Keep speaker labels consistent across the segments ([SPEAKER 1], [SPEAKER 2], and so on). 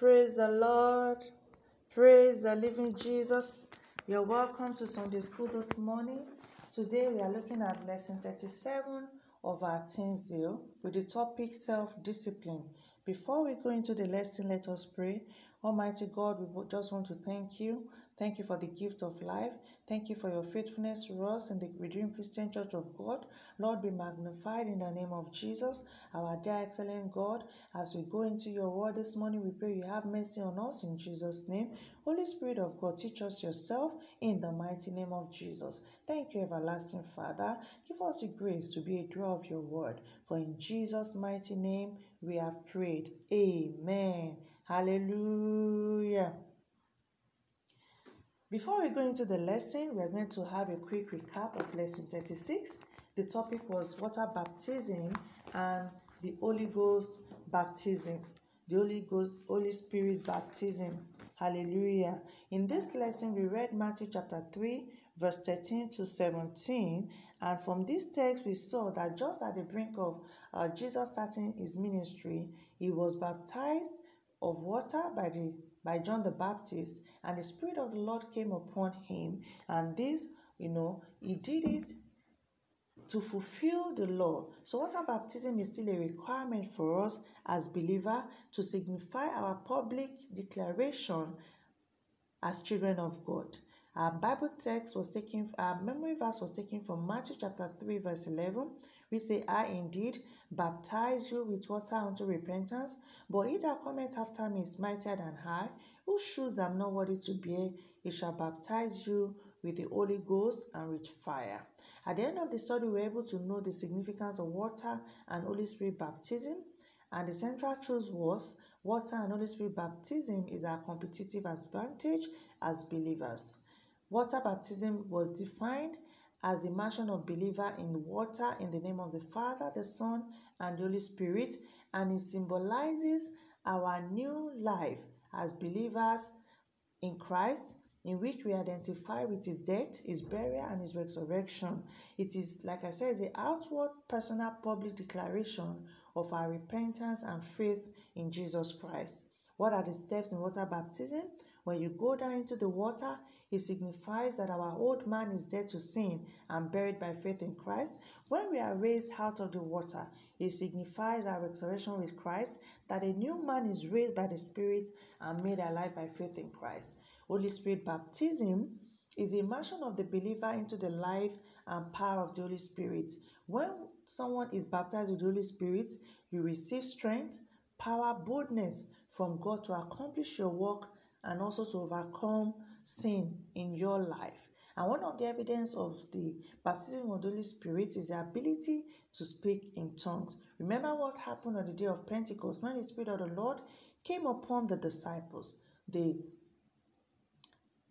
[SPEAKER 1] Praise the Lord. Praise the living Jesus. You're welcome to Sunday School this morning. Today we are looking at lesson 37 of our Teens Zeal with the topic self discipline. Before we go into the lesson, let us pray. Almighty God, we just want to thank you. Thank you for the gift of life. Thank you for your faithfulness to us in the Redeemed Christian Church of God. Lord, be magnified in the name of Jesus, our dear excellent God. As we go into your word this morning, we pray you have mercy on us in Jesus' name. Holy Spirit of God, teach us yourself in the mighty name of Jesus. Thank you, everlasting Father. Give us the grace to be a doer of your word. For in Jesus' mighty name we have prayed. Amen. Hallelujah. Before we go into the lesson, we are going to have a quick recap of lesson 36. The topic was water baptism and the Holy Ghost baptism, the Holy Ghost, Holy Spirit baptism. Hallelujah. In this lesson, we read Matthew chapter 3, verse 13 to 17. And from this text, we saw that just at the brink of uh, Jesus starting his ministry, he was baptized of water by the by John the Baptist, and the Spirit of the Lord came upon him. And this, you know, he did it to fulfill the law. So, water baptism is still a requirement for us as believer to signify our public declaration as children of God. Our Bible text was taken, our memory verse was taken from Matthew chapter 3, verse 11. We say, I indeed baptize you with water unto repentance, but he that cometh after me is mightier than I, whose shoes I am not worthy to bear. He shall baptize you with the Holy Ghost and with fire. At the end of the study, we were able to know the significance of water and Holy Spirit baptism. And the central truth was water and Holy Spirit baptism is our competitive advantage as believers. Water baptism was defined as the immersion of believer in water in the name of the Father, the Son, and the Holy Spirit, and it symbolizes our new life as believers in Christ, in which we identify with his death, his burial, and his resurrection. It is, like I said, the outward personal public declaration of our repentance and faith in Jesus Christ. What are the steps in water baptism? When you go down into the water, it signifies that our old man is dead to sin and buried by faith in Christ. When we are raised out of the water, it signifies our resurrection with Christ, that a new man is raised by the Spirit and made alive by faith in Christ. Holy Spirit baptism is the immersion of the believer into the life and power of the Holy Spirit. When someone is baptized with the Holy Spirit, you receive strength, power, boldness from God to accomplish your work and also to overcome sin in your life. And one of the evidence of the baptism of the Holy Spirit is the ability to speak in tongues. Remember what happened on the day of Pentecost when the Spirit of the Lord came upon the disciples. They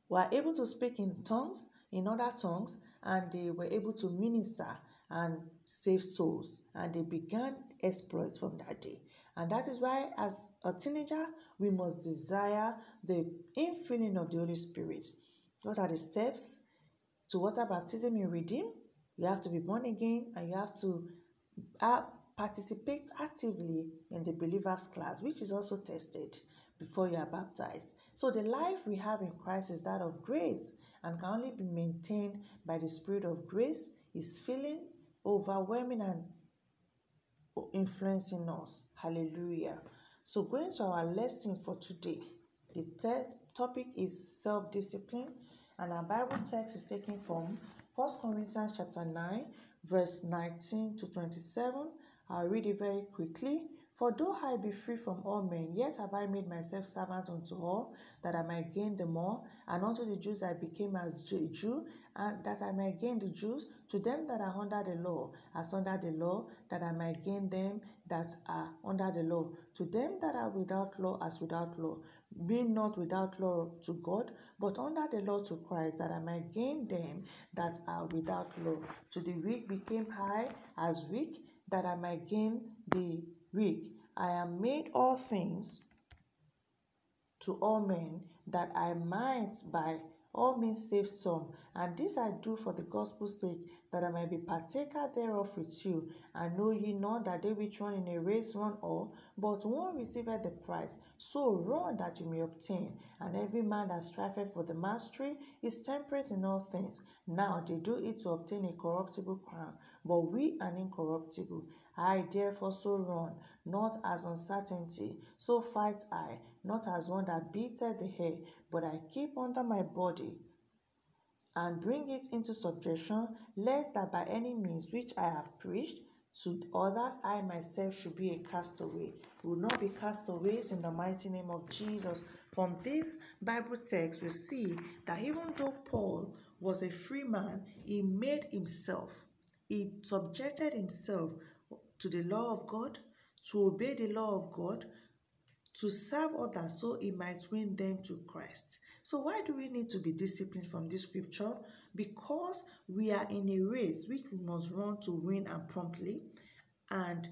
[SPEAKER 1] were able to speak in tongues, in other tongues, and they were able to minister and save souls. And they began exploits from that day. And that is why, as a teenager, we must desire the infilling of the Holy Spirit. What are the steps to water baptism in Redeem? You have to be born again and you have to uh, participate actively in the believer's class, which is also tested before you are baptized. So, the life we have in Christ is that of grace and can only be maintained by the Spirit of grace, is filling, overwhelming, and influencing us. Hallelujah. So, going to our lesson for today, the third topic is self discipline, and our Bible text is taken from 1 Corinthians chapter 9, verse 19 to 27. I'll read it very quickly. For though I be free from all men, yet have I made myself servant unto all, that I might gain the more. And unto the Jews I became as a Jew, and that I might gain the Jews. To them that are under the law, as under the law, that I might gain them that are under the law. To them that are without law, as without law, being not without law to God, but under the law to Christ, that I might gain them that are without law. To the weak became high as weak, that I might gain the weak. I am made all things to all men that I might by all means save some. And this I do for the gospel's sake, that I might be partaker thereof with you. And know ye not that they which run in a race run all, but one receiveth the prize. So run that you may obtain. And every man that striveth for the mastery is temperate in all things. Now they do it to obtain a corruptible crown, but we an incorruptible. I therefore so run, not as uncertainty, so fight I, not as one that beateth the hair, but I keep under my body and bring it into subjection, lest that by any means which I have preached to others, I myself should be a castaway. We will not be castaways in the mighty name of Jesus. From this Bible text, we see that even though Paul was a free man, he made himself, he subjected himself to the law of God, to obey the law of God, to serve others so he might win them to Christ. So, why do we need to be disciplined from this scripture? Because we are in a race which we must run to win and promptly, and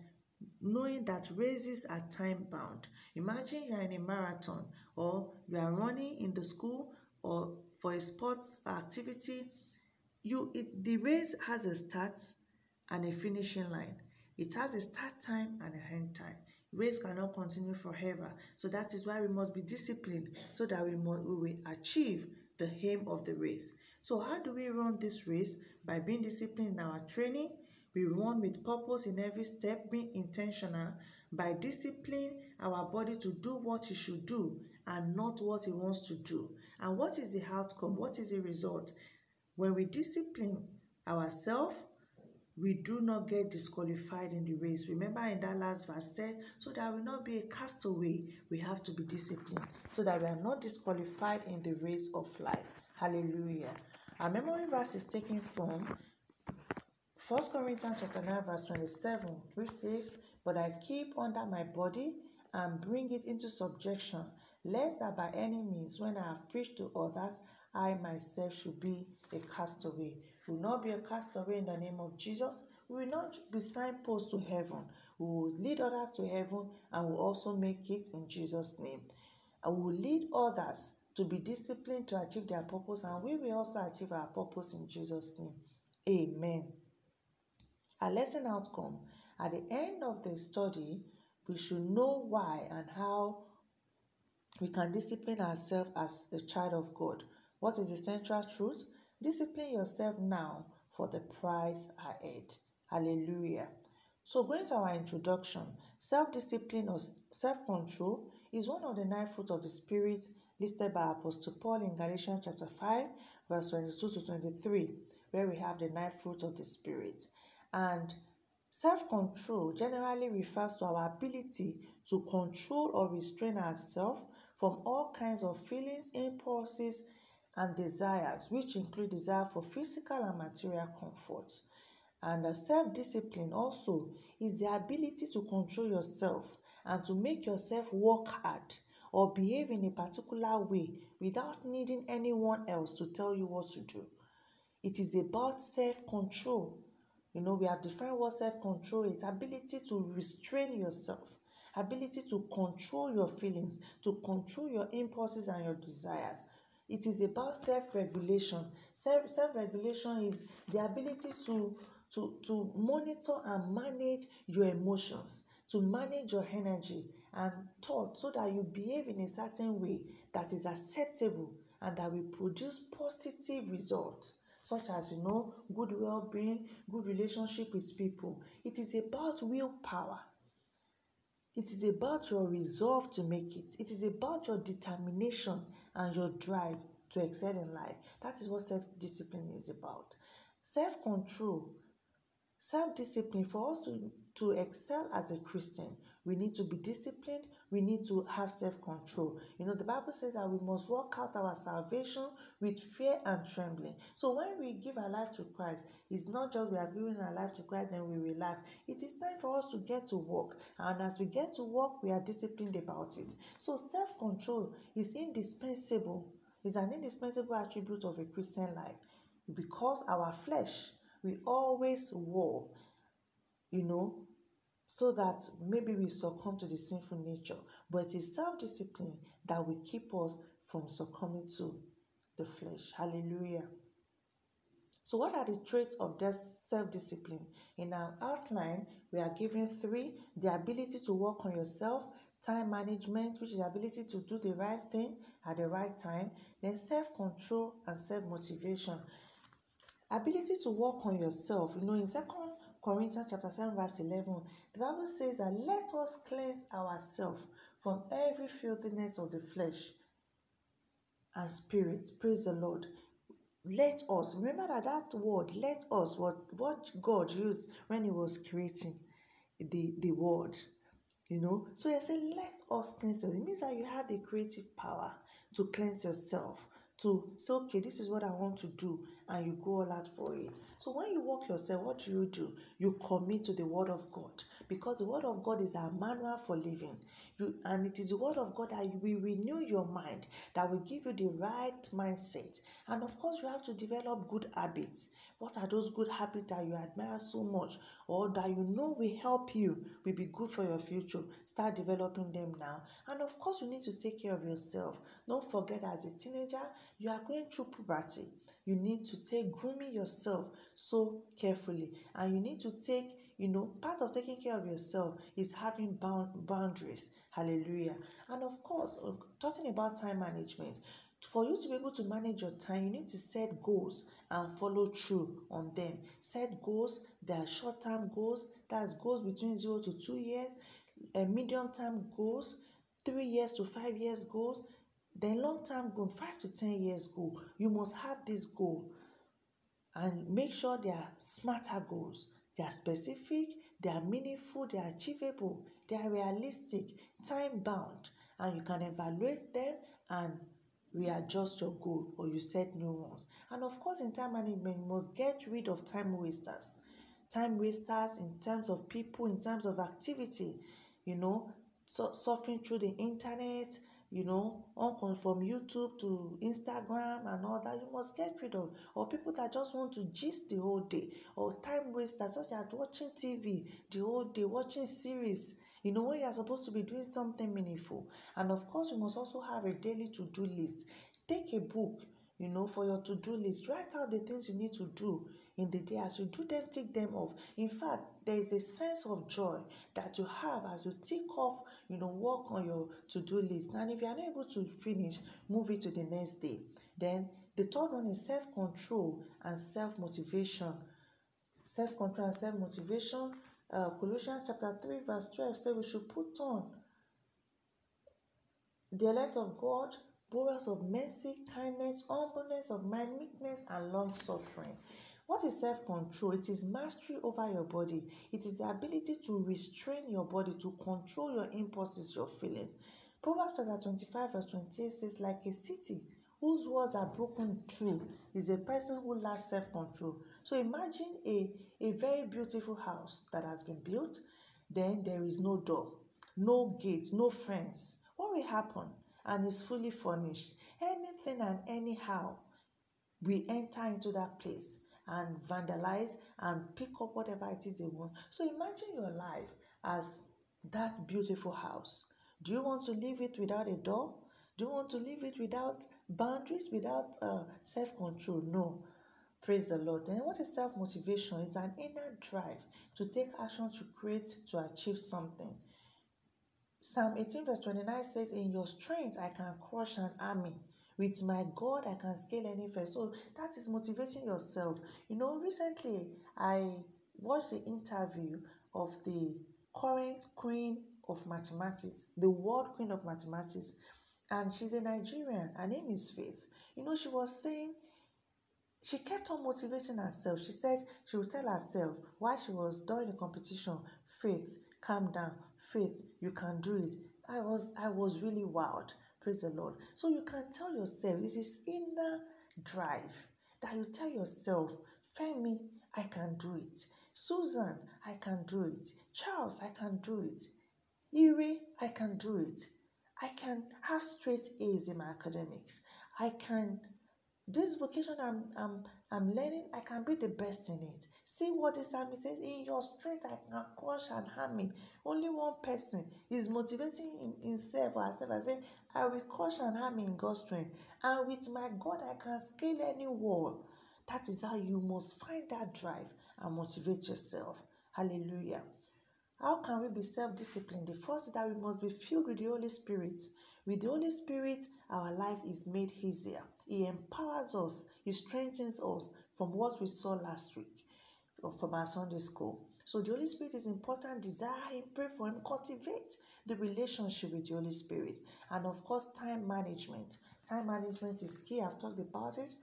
[SPEAKER 1] knowing that races are time bound. Imagine you are in a marathon or you are running in the school or for a sports activity. You it, the race has a start and a finishing line. It has a start time and a end time. Race cannot continue forever. So that is why we must be disciplined so that we, must, we will achieve the aim of the race. So how do we run this race? By being disciplined in our training. We run with purpose in every step, being intentional by disciplining our body to do what it should do and not what it wants to do. And what is the outcome? What is the result? When we discipline ourselves, we do not get disqualified in the race. Remember in that last verse said, so that we not be a castaway, we have to be disciplined, so that we are not disqualified in the race of life. Hallelujah. Our memory verse is taken from 1 Corinthians chapter 9, verse 27, which says, But I keep under my body and bring it into subjection, lest that by any means, when I have preached to others, I myself should be a castaway. Will not be a castaway in the name of Jesus. We will not be signposts to heaven. We will lead others to heaven and we will also make it in Jesus' name. And we will lead others to be disciplined to achieve their purpose, and we will also achieve our purpose in Jesus' name. Amen. Our lesson outcome at the end of the study, we should know why and how we can discipline ourselves as a child of God. What is the central truth? Discipline yourself now for the prize ahead. Hallelujah. So, going to our introduction, self discipline or self control is one of the nine fruits of the Spirit listed by Apostle Paul in Galatians chapter 5, verse 22 to 23, where we have the nine fruits of the Spirit. And self control generally refers to our ability to control or restrain ourselves from all kinds of feelings, impulses, and desires, which include desire for physical and material comfort. And self discipline also is the ability to control yourself and to make yourself work hard or behave in a particular way without needing anyone else to tell you what to do. It is about self control. You know, we have defined what self control, is ability to restrain yourself, ability to control your feelings, to control your impulses and your desires. It is about self regulation. Self regulation is the ability to, to, to monitor and manage your emotions, to manage your energy and thought so that you behave in a certain way that is acceptable and that will produce positive results such as you know good well-being good relationship with people it is about willpower it is about your resolve to make it. It is about your determination and your drive to excel in life. That is what self-discipline is about. Self-control self-discipline for us to to excel as a christian we need to be disciplined we need to have self-control. You know the bible says that we must work out our salvation with fear and trembling. So when we give our life to christ it's not just we are giving our life to christ then we relax. It is time for us to get to work. And as we get to work we are disciplined about it. So self-control is indispensable. Is an indispensable attribute of a christian life. Because our flesh we always war you know so that maybe we succumb to the sinful nature. But it is self discipline that will keep us from succumbing to the flesh. Hallelujah. So, what are the traits of this self discipline? In our outline, we are given three the ability to work on yourself, time management, which is the ability to do the right thing at the right time, then self control and self motivation. Ability to work on yourself, you know, in second Corinthians chapter 7, verse 11, the Bible says that let us cleanse ourselves from every filthiness of the flesh and spirit. Praise the Lord. Let us remember that that word, let us, what, what God used when He was creating the, the word. You know, so I say, let us cleanse yourself. It means that you have the creative power to cleanse yourself, to say, okay, this is what I want to do, and you go all out for it. So when you walk yourself, what do you do? You commit to the word of God because the word of God is our manual for living. You, and it is the word of God that will renew your mind, that will give you the right mindset. And of course, you have to develop good habits. What are those good habits that you admire so much or that you know will help you, will be good for your future? Start developing them now. And of course, you need to take care of yourself. Don't forget, as a teenager, you are going through puberty. You need to take grooming yourself so carefully, and you need to take you know part of taking care of yourself is having bound boundaries hallelujah. And of course uh, talking about time management for you to be able to manage your time you need to set goals and follow through on them. Set goals there are short term goals that's goals between zero to two years a medium term goals three years to five years goals then long term goal five to ten years goal. You must have this goal and make sure they are smarter goals. They are specific they are meaningful they are achievable they are realistic time bound and you can evaluate them and readjust your goal or you set new ones and of course in time management you must get rid of time wasters time wasters in terms of people in terms of activity you know so, surfing through the internet you know, on from YouTube to Instagram and all that, you must get rid of. Or people that just want to gist the whole day, or time wasters such as watching TV the whole day, watching series. You know, when you are supposed to be doing something meaningful. And of course, you must also have a daily to do list. Take a book, you know, for your to do list. Write out the things you need to do in the day as you do them tick them off in fact there is a sense of joy that you have as you tick off you know work on your to-do list and if you are not able to finish move it to the next day then the third one is self-control and self-motivation self-control and self-motivation uh, colossians chapter 3 verse 12 says we should put on the elect of god bowels of mercy kindness humbleness of mind meekness and long suffering what is self control? It is mastery over your body. It is the ability to restrain your body, to control your impulses, your feelings. Proverbs chapter 25, verse 28 says, Like a city whose walls are broken through is a person who lacks self control. So imagine a, a very beautiful house that has been built, then there is no door, no gate, no fence. What will happen? And it's fully furnished. Anything and anyhow, we enter into that place and vandalize and pick up whatever it is they want. So imagine your life as that beautiful house. Do you want to leave it without a door? Do you want to leave it without boundaries, without uh, self control? No. Praise the Lord. Then, what is self motivation? It's an inner drive to take action to create, to achieve something. Psalm 18, verse 29 says, In your strength I can crush an army. With my God, I can scale any fear. So that is motivating yourself. You know, recently I watched the interview of the current queen of mathematics, the world queen of mathematics, and she's a Nigerian. Her name is Faith. You know, she was saying she kept on motivating herself. She said she would tell herself while she was during the competition, Faith, calm down. Faith, you can do it. I was I was really wild. Praise the Lord. So you can tell yourself, this is inner drive that you tell yourself, Femi, I can do it. Susan, I can do it. Charles, I can do it. Iri, I can do it. I can have straight A's in my academics. I can, this vocation I'm, I'm I'm learning, I can be the best in it. See what the psalmist says In your strength, I can crush an army. Only one person is motivating himself or herself and saying, I will crush an army in God's strength. And with my God, I can scale any wall. That is how you must find that drive and motivate yourself. Hallelujah. How can we be self disciplined? The first is that we must be filled with the Holy Spirit. With the Holy Spirit, our life is made easier. He empowers us, He strengthens us from what we saw last week from our Sunday school. So the Holy Spirit is important. Desire Him, pray for Him, cultivate the relationship with the Holy Spirit, and of course, time management. Time management is key. I've talked about it.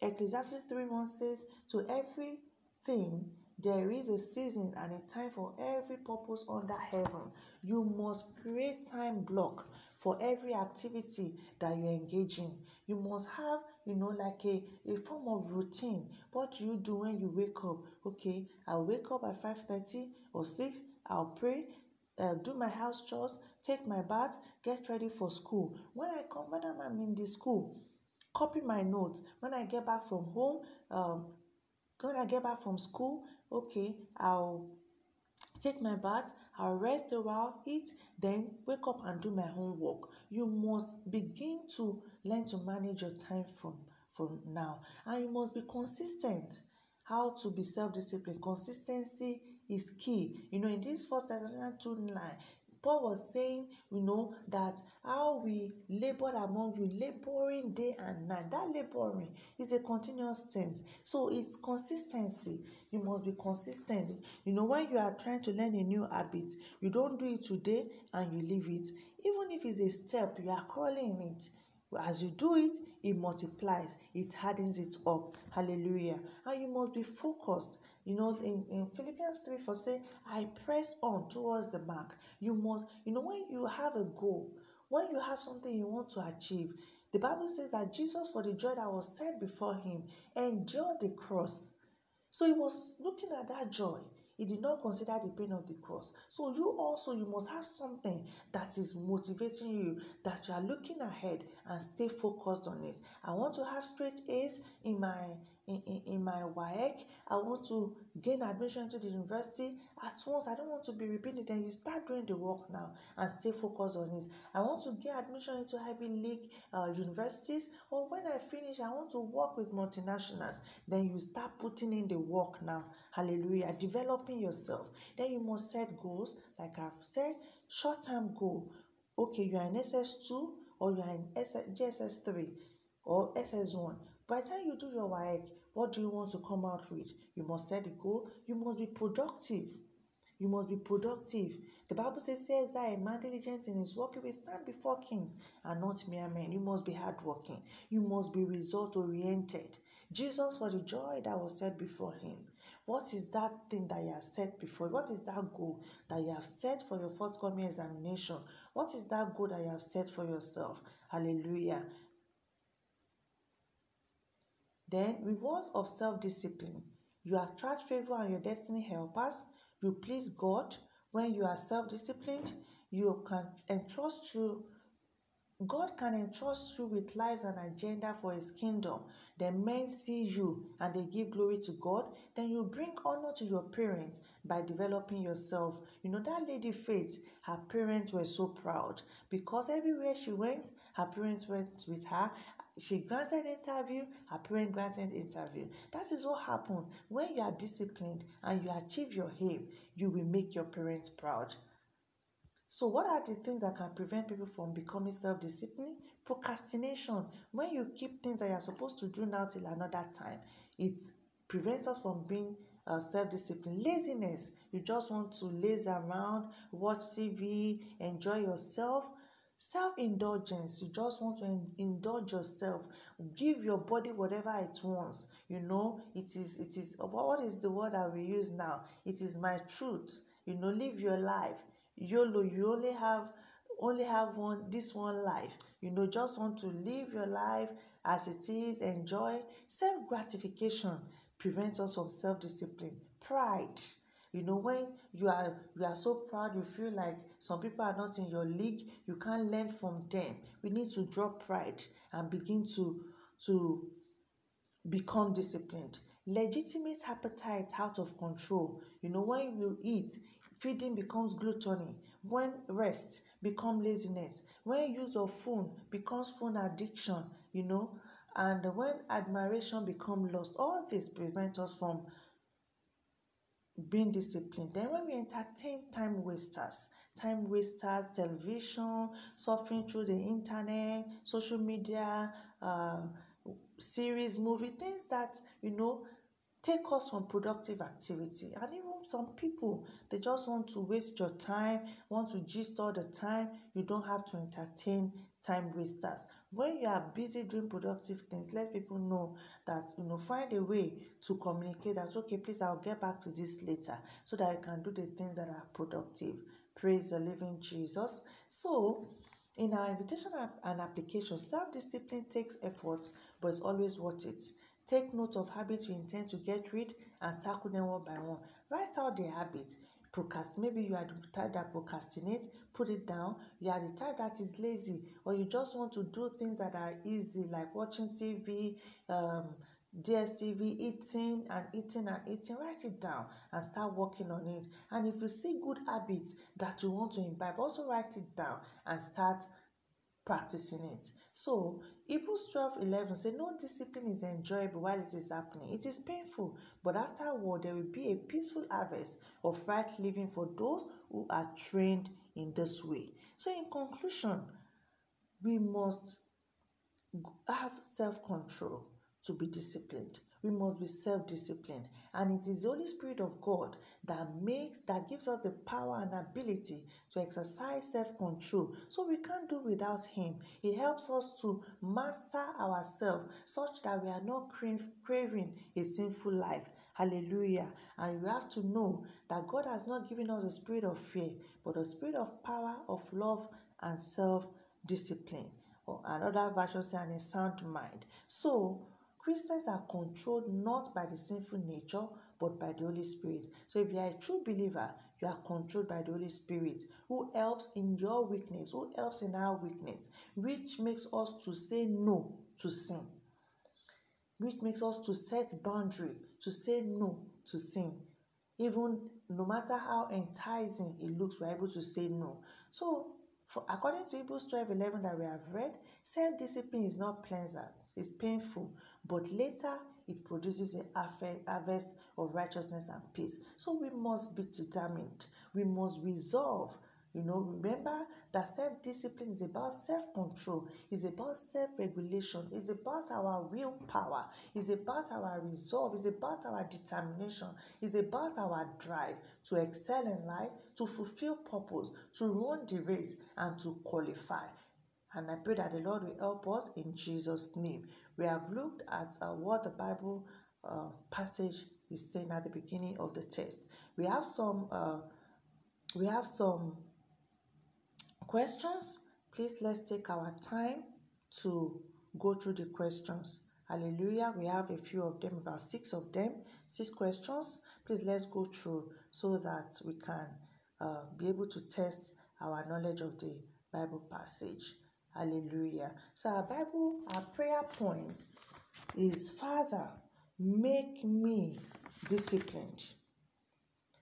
[SPEAKER 1] Ecclesiastes 3 1 says, To everything there is a season and a time for every purpose under heaven. You must create time block for every activity that you engage in. You must have, you know, like a, a form of routine. What do you do when you wake up? Okay, I'll wake up at 5:30 or 6, I'll pray, uh, do my house chores, take my bath, get ready for school. When I come, when I'm in the school, copy my notes. When I get back from home, um, when I get back from school, okay, I'll take my bath, I'll rest a while, eat, then wake up and do my homework. You must begin to learn to manage your time from from now, and you must be consistent. How to be self-disciplined? Consistency is key. You know, in this first Thessalonians 2 9, Paul was saying, you know, that how we labored among you, laboring day and night. That laboring is a continuous tense. So it's consistency. You must be consistent. You know, when you are trying to learn a new habit, you don't do it today and you leave it. Even if it's a step, you are crawling in it. As you do it, it multiplies, it hardens it up. Hallelujah. And you must be focused. You know, in, in Philippians 3 for say, I press on towards the mark. You must, you know, when you have a goal, when you have something you want to achieve, the Bible says that Jesus, for the joy that was set before him, endured the cross. So he was looking at that joy. He did not consider the pain of the cross. So you also you must have something that is motivating you, that you are looking ahead and stay focused on it. I want to have straight A's in my in, in, in my WAEC. I want to gain admission to the university at once. I don't want to be repeating. Then you start doing the work now and stay focused on it. I want to get admission into Ivy League uh, universities, or when I finish, I want to work with multinationals. Then you start putting in the work now. Hallelujah. Developing yourself. Then you must set goals, like I've said, short term goal. Okay, you are in SS2 or you are in JSS3 or SS1 by the time you do your work, what do you want to come out with? You must set a goal. You must be productive. You must be productive. The Bible says, says that a man diligent in his work, he will stand before kings and not mere men. You must be hardworking. You must be result oriented. Jesus, for the joy that was set before him, what is that thing that you have set before? What is that goal that you have set for your forthcoming examination? What is that goal that you have set for yourself? Hallelujah. Then, rewards of self discipline. You attract favor and your destiny helpers. You please God when you are self disciplined. You can entrust you. God can entrust you with lives and agenda for His kingdom. Then men see you and they give glory to God. Then you bring honor to your parents by developing yourself. You know, that lady Faith, her parents were so proud because everywhere she went, her parents went with her she granted interview her parent granted interview. That is what happens when you are disciplined and you achieve your aim you will make your parents proud. So what are the things that can prevent people from becoming self-disciplined? Procrastination. When you keep things that you're supposed to do now till another time it prevents us from being uh, self-discipline laziness. You just want to laze around watch tv enjoy yourself self-indulgence you just want to indulge yourself. Give your body whatever it wants you know? It is it is what is the word that we use now? It is my truth you know? Live your life. Yolo you only have only have one this one life you know? Just want to live your life as it is enjoy. Self gratification prevents us from self discipline pride you know when you are you are so proud you feel like some people are not in your league you can't learn from them. We need to drop pride and begin to to become disciplined. Legitimate appetite out of control. You know when you eat feeding becomes gluttony. When rest become laziness. When use of phone becomes phone addiction you know. And when admiration become lost all this prevent us from being disciplined. Then when we entertain time wasters time wasters television surfing through the internet social media uh, series movie things that you know take us from productive activity. And even some people they just want to waste your time want to gist all the time. You don't have to entertain time wasters when you are busy doing productive things let people know that you know find a way to communicate that okay please i'll get back to this later so that i can do the things that are productive praise the living jesus so in our invitation and application self-discipline takes effort but it's always worth it Take note of habits you intend to get rid and tackle them one by one. Write out the habits. Procrast maybe you are the type that procrastinate, put it down. You are the type that is lazy, or you just want to do things that are easy, like watching TV, um, DSTV, eating and eating and eating. Write it down and start working on it. And if you see good habits that you want to imbibe, also write it down and start practicing it. So Hebrews 12 11 say, No discipline is enjoyable while it is happening. It is painful, but afterward there will be a peaceful harvest of right living for those who are trained in this way. So, in conclusion, we must have self control to be disciplined we must be self-disciplined. And it is the holy spirit of god that makes that gives us the power and ability to exercise self-control. So we can't do without him. He helps us to master ourselves such that we are not craving a sinful life. Hallelujah. And you have to know that god has not given us a spirit of fear but a spirit of power of love and self-discipline. Or another version say and a sound mind. So Christians are controlled not by the sinful nature but by the Holy Spirit. So if you are a true believer, you are controlled by the Holy Spirit who helps in your weakness, who helps in our weakness, which makes us to say no to sin, which makes us to set boundary, to say no to sin. Even no matter how enticing it looks, we're able to say no. So, for, according to Hebrews 12 11 that we have read, self discipline is not pleasant, it's painful, but later it produces a harvest of righteousness and peace. So we must be determined. We must resolve. You know, remember that self discipline is about self control, is about self regulation, is about our willpower, is about our resolve, is about our determination, is about our drive to excel in life, to fulfill purpose, to run the race, and to qualify. And I pray that the Lord will help us in Jesus' name. We have looked at uh, what the Bible uh, passage is saying at the beginning of the text. We have some uh, we have some questions. Please let's take our time to go through the questions. Hallelujah. We have a few of them, about six of them, six questions. Please let's go through so that we can uh, be able to test our knowledge of the Bible passage. Hallelujah. So our Bible, our prayer point is Father, make me disciplined.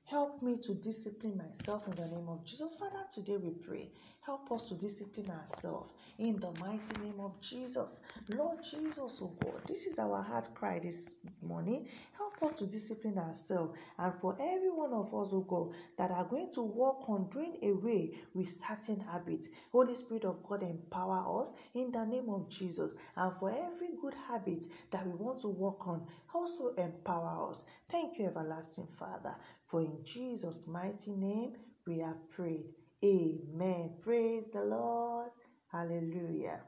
[SPEAKER 1] Help me to discipline myself in the name of Jesus. Father, today we pray. Help us to discipline ourselves in the mighty name of Jesus. Lord Jesus, oh God, this is our heart cry this morning. Help us to discipline ourselves and for every one of us, oh God, that are going to work on doing away with certain habits. Holy Spirit of God, empower us in the name of Jesus. And for every good habit that we want to work on, also empower us. Thank you, everlasting Father. For in Jesus' mighty name we have prayed. Amen. Praise the Lord. Hallelujah.